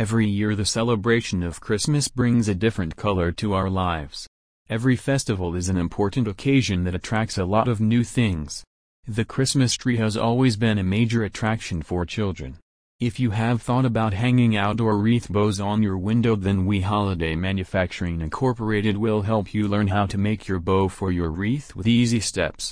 Every year the celebration of Christmas brings a different color to our lives. Every festival is an important occasion that attracts a lot of new things. The Christmas tree has always been a major attraction for children. If you have thought about hanging outdoor wreath bows on your window then We Holiday Manufacturing Incorporated will help you learn how to make your bow for your wreath with easy steps.